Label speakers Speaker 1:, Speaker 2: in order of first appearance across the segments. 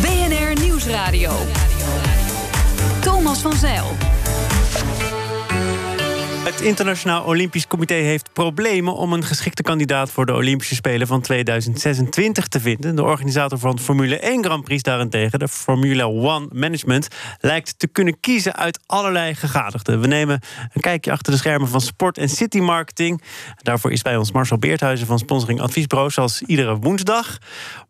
Speaker 1: BNR Nieuwsradio. Thomas van Zeil.
Speaker 2: Het Internationaal Olympisch Comité heeft problemen om een geschikte kandidaat voor de Olympische Spelen van 2026 te vinden. De organisator van Formule 1 Grand Prix daarentegen, de Formula One Management, lijkt te kunnen kiezen uit allerlei gegadigden. We nemen een kijkje achter de schermen van Sport en City Marketing. Daarvoor is bij ons Marcel Beerthuizen van Sponsoring Adviesbureau, zoals iedere woensdag.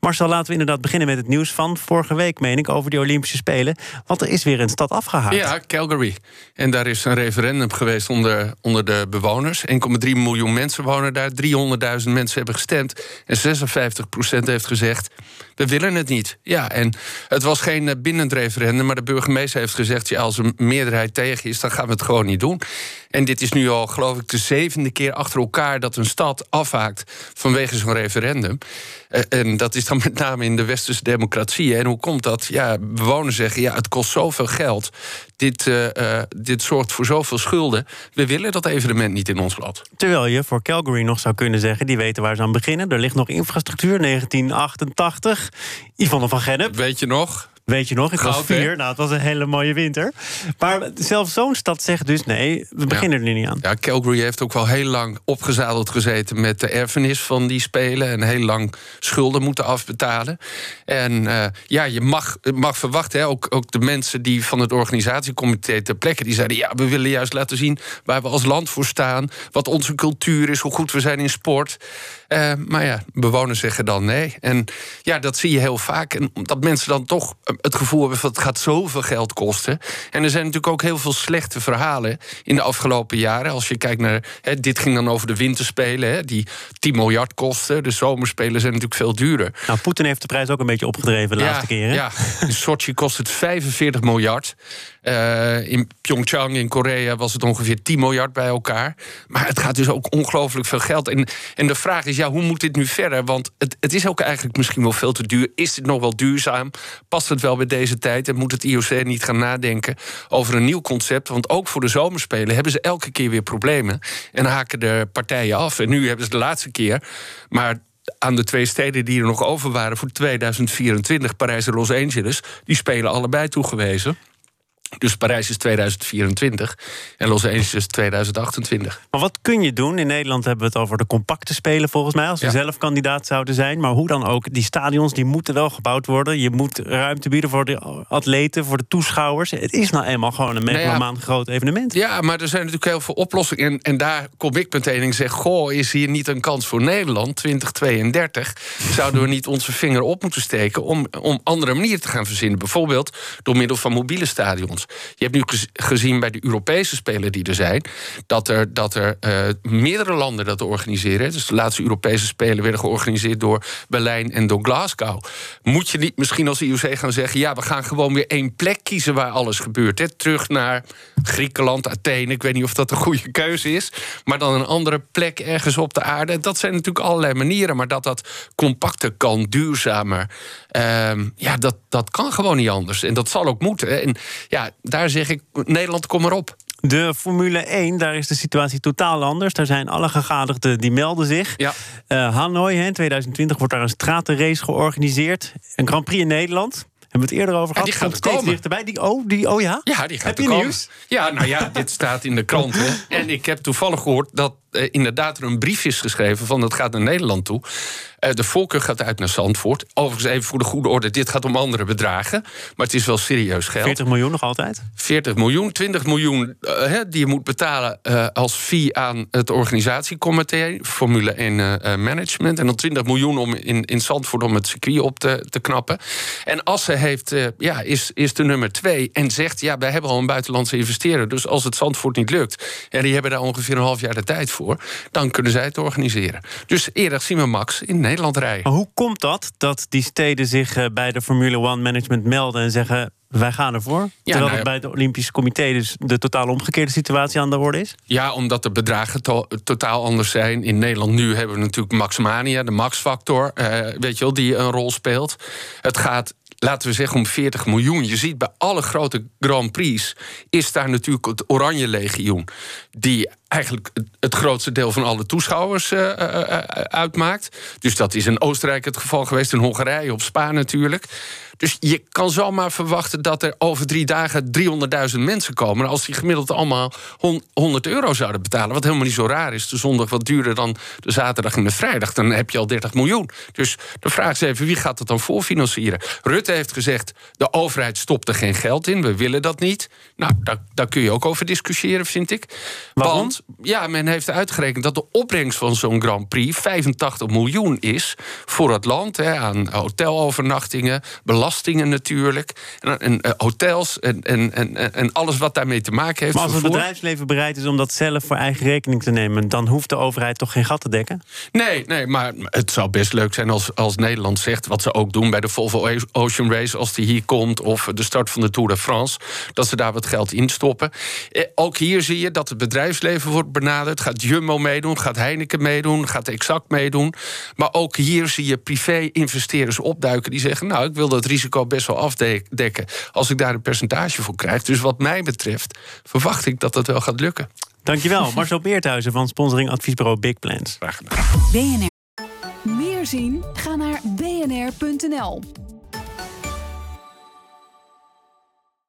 Speaker 2: Marcel, laten we inderdaad beginnen met het nieuws van vorige week, meen ik, over die Olympische Spelen. Want er is weer een stad afgehaald.
Speaker 3: Ja, Calgary. En daar is een referendum geweest onder onder de bewoners. 1,3 miljoen mensen wonen daar. 300.000 mensen hebben gestemd. En 56% heeft gezegd: we willen het niet. Ja, en het was geen eh, bindend referendum, maar de burgemeester heeft gezegd: als een meerderheid tegen is, dan gaan we het gewoon niet doen. En dit is nu al, geloof ik, de zevende keer achter elkaar dat een stad afhaakt vanwege zo'n referendum. Eh, en dat is dan met name in de westerse democratie. En hoe komt dat? Ja, bewoners zeggen: ja, het kost zoveel geld. Dit, uh, dit zorgt voor zoveel schulden. We willen dat evenement niet in ons land.
Speaker 2: Terwijl je voor Calgary nog zou kunnen zeggen: die weten waar ze aan beginnen. Er ligt nog infrastructuur, 1988. Yvonne van Gennep.
Speaker 3: Weet je nog?
Speaker 2: Weet je nog, ik was vier. Nou, het was een hele mooie winter. Maar zelfs zo'n stad zegt dus nee, we beginnen er niet aan.
Speaker 3: Ja, Calgary heeft ook wel heel lang opgezadeld gezeten met de erfenis van die spelen. En heel lang schulden moeten afbetalen. En uh, ja, je mag, mag verwachten, hè, ook, ook de mensen die van het organisatiecomité ter plekke, die zeiden: ja, we willen juist laten zien waar we als land voor staan. Wat onze cultuur is, hoe goed we zijn in sport. Uh, maar ja, bewoners zeggen dan nee. En ja, dat zie je heel vaak. En dat mensen dan toch het gevoel hebben van het gaat zoveel geld kosten. En er zijn natuurlijk ook heel veel slechte verhalen in de afgelopen jaren. Als je kijkt naar, dit ging dan over de winterspelen, die 10 miljard kosten. De zomerspelen zijn natuurlijk veel duurder.
Speaker 2: Nou, Poetin heeft de prijs ook een beetje opgedreven de laatste keer. Hè?
Speaker 3: Ja, in Sochi kost het 45 miljard. Uh, in Pyeongchang in Korea was het ongeveer 10 miljard bij elkaar. Maar het gaat dus ook ongelooflijk veel geld. En, en de vraag is, ja, hoe moet dit nu verder? Want het, het is ook eigenlijk misschien wel veel te duur. Is dit nog wel duurzaam? Past het wel bij deze tijd? En moet het IOC niet gaan nadenken over een nieuw concept? Want ook voor de zomerspelen hebben ze elke keer weer problemen. En haken de partijen af. En nu hebben ze de laatste keer. Maar aan de twee steden die er nog over waren voor 2024, Parijs en Los Angeles, die spelen allebei toegewezen. Dus Parijs is 2024 en Los Angeles is 2028.
Speaker 2: Maar wat kun je doen? In Nederland hebben we het over de compacte spelen volgens mij... als we zelf kandidaat zouden zijn. Maar hoe dan ook, die stadions die moeten wel gebouwd worden. Je moet ruimte bieden voor de atleten, voor de toeschouwers. Het is nou eenmaal gewoon een nou ja, groot evenement.
Speaker 3: Ja, maar er zijn natuurlijk heel veel oplossingen. En, en daar kom ik meteen en zeg... goh, is hier niet een kans voor Nederland, 2032? Zouden we niet onze vinger op moeten steken... om, om andere manieren te gaan verzinnen? Bijvoorbeeld door middel van mobiele stadions. Je hebt nu gezien bij de Europese Spelen die er zijn, dat er, dat er uh, meerdere landen dat organiseren. Dus de laatste Europese Spelen werden georganiseerd door Berlijn en door Glasgow. Moet je niet misschien als IOC gaan zeggen: ja, we gaan gewoon weer één plek kiezen waar alles gebeurt? Hè? Terug naar Griekenland, Athene. Ik weet niet of dat een goede keuze is, maar dan een andere plek ergens op de aarde. Dat zijn natuurlijk allerlei manieren, maar dat dat compacter kan, duurzamer. Um, ja, dat, dat kan gewoon niet anders. En dat zal ook moeten. En ja, daar zeg ik, Nederland, kom erop.
Speaker 2: De Formule 1, daar is de situatie totaal anders. Daar zijn alle gegadigden die melden zich. Ja. Uh, Hanoi, in 2020 wordt daar een stratenrace georganiseerd. Een Grand Prix in Nederland. Hebben we het eerder over gehad?
Speaker 3: die gaat steeds komen.
Speaker 2: dichterbij. Die, oh, die, oh ja?
Speaker 3: Ja, die gaat
Speaker 2: heb je nieuws?
Speaker 3: Ja, nou ja, dit staat in de krant. En ik heb toevallig gehoord dat uh, inderdaad er een brief is geschreven van dat gaat naar Nederland toe. Uh, de voorkeur gaat uit naar Zandvoort. Overigens even voor de goede orde, dit gaat om andere bedragen. Maar het is wel serieus geld.
Speaker 2: 40 miljoen nog altijd?
Speaker 3: 40 miljoen, 20 miljoen uh, die je moet betalen als fee aan het organisatiecomité, Formule 1 Management. En dan 20 miljoen om in, in Zandvoort om het circuit op te, te knappen. En Assen heeft, ja, is, is de nummer twee en zegt, ja, wij hebben al een buitenlandse investeerder. Dus als het Zandvoort niet lukt, en die hebben daar ongeveer een half jaar de tijd voor dan kunnen zij het organiseren. Dus eerder zien we Max in Nederland rijden.
Speaker 2: Maar hoe komt dat, dat die steden zich eh, bij de Formule One Management melden en zeggen... Wij gaan ervoor. Ja, terwijl nou het bij het Olympische Comité dus de totaal omgekeerde situatie aan de orde is?
Speaker 3: Ja, omdat de bedragen totaal anders zijn. In Nederland nu hebben we natuurlijk Maxmania, de Max-factor, uh, weet je wel, die een rol speelt. Het gaat laten we zeggen om 40 miljoen. Je ziet bij alle grote Grand Prix is daar natuurlijk het Oranje Legioen. Die eigenlijk het grootste deel van alle toeschouwers uh, uitmaakt. Dus dat is in Oostenrijk het geval geweest, in Hongarije, op Spa natuurlijk. Dus je kan zomaar verwachten dat er over drie dagen 300.000 mensen komen. Als die gemiddeld allemaal 100 euro zouden betalen. Wat helemaal niet zo raar is. De zondag wat duurder dan de zaterdag en de vrijdag. Dan heb je al 30 miljoen. Dus de vraag is even, wie gaat dat dan voorfinancieren? Rutte heeft gezegd, de overheid stopt er geen geld in. We willen dat niet. Nou, daar, daar kun je ook over discussiëren, vind ik.
Speaker 2: Waarom?
Speaker 3: Want ja, men heeft uitgerekend dat de opbrengst van zo'n Grand Prix 85 miljoen is voor het land. Hè, aan hotelovernachtingen, belastingen natuurlijk. En, en uh, hotels en, en, en, en alles wat daarmee te maken heeft.
Speaker 2: Maar als het
Speaker 3: vervoer.
Speaker 2: bedrijfsleven bereid is om dat zelf voor eigen rekening te nemen, dan hoeft de overheid toch geen gat te dekken?
Speaker 3: Nee, nee, maar het zou best leuk zijn als, als Nederland zegt wat ze ook doen bij de Volvo Ocean Race als die hier komt, of de start van de Tour de France, dat ze daar wat geld in stoppen. Eh, ook hier zie je dat het bedrijfsleven wordt benaderd. Gaat Jumbo meedoen, gaat Heineken meedoen, gaat Exact meedoen. Maar ook hier zie je privé-investeerders opduiken die zeggen: Nou, ik wil dat risico best wel afdekken als ik daar een percentage voor krijg. Dus wat mij betreft verwacht ik dat dat wel gaat lukken.
Speaker 2: Dankjewel, Marcel Beerthuizen van sponsoring adviesbureau Big Plans.
Speaker 3: Graag gedaan.
Speaker 1: BNR. Meer zien? Ga naar bnr.nl.